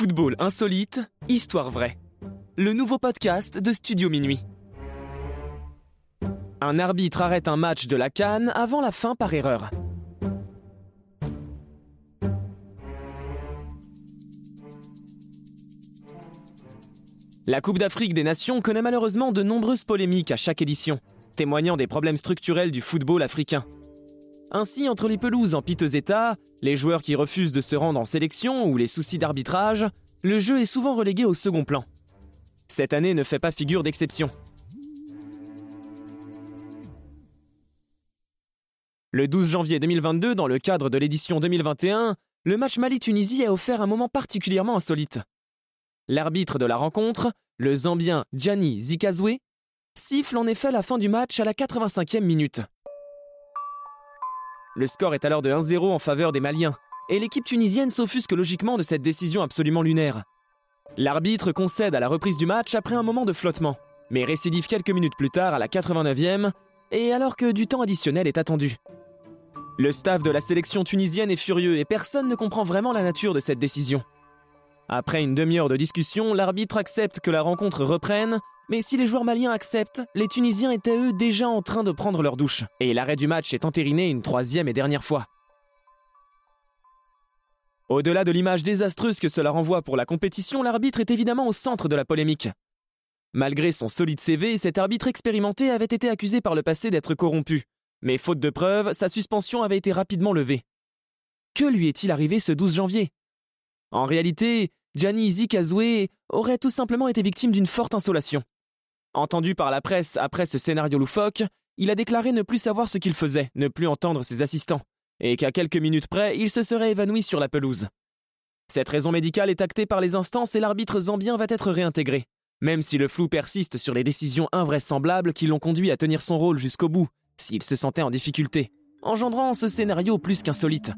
Football insolite, histoire vraie. Le nouveau podcast de Studio Minuit. Un arbitre arrête un match de la Cannes avant la fin par erreur. La Coupe d'Afrique des Nations connaît malheureusement de nombreuses polémiques à chaque édition, témoignant des problèmes structurels du football africain. Ainsi, entre les pelouses en piteux état, les joueurs qui refusent de se rendre en sélection ou les soucis d'arbitrage, le jeu est souvent relégué au second plan. Cette année ne fait pas figure d'exception. Le 12 janvier 2022, dans le cadre de l'édition 2021, le match Mali-Tunisie a offert un moment particulièrement insolite. L'arbitre de la rencontre, le Zambien Gianni Zikazwe, siffle en effet la fin du match à la 85e minute. Le score est alors de 1-0 en faveur des Maliens, et l'équipe tunisienne s'offusque logiquement de cette décision absolument lunaire. L'arbitre concède à la reprise du match après un moment de flottement, mais récidive quelques minutes plus tard à la 89e, et alors que du temps additionnel est attendu. Le staff de la sélection tunisienne est furieux et personne ne comprend vraiment la nature de cette décision. Après une demi-heure de discussion, l'arbitre accepte que la rencontre reprenne mais si les joueurs maliens acceptent, les Tunisiens étaient eux déjà en train de prendre leur douche, et l'arrêt du match est entériné une troisième et dernière fois. Au-delà de l'image désastreuse que cela renvoie pour la compétition, l'arbitre est évidemment au centre de la polémique. Malgré son solide CV, cet arbitre expérimenté avait été accusé par le passé d'être corrompu, mais faute de preuves, sa suspension avait été rapidement levée. Que lui est-il arrivé ce 12 janvier? En réalité, Gianni Zikazwe aurait tout simplement été victime d'une forte insolation. Entendu par la presse après ce scénario loufoque, il a déclaré ne plus savoir ce qu'il faisait, ne plus entendre ses assistants, et qu'à quelques minutes près, il se serait évanoui sur la pelouse. Cette raison médicale est actée par les instances et l'arbitre zambien va être réintégré, même si le flou persiste sur les décisions invraisemblables qui l'ont conduit à tenir son rôle jusqu'au bout, s'il se sentait en difficulté, engendrant ce scénario plus qu'insolite.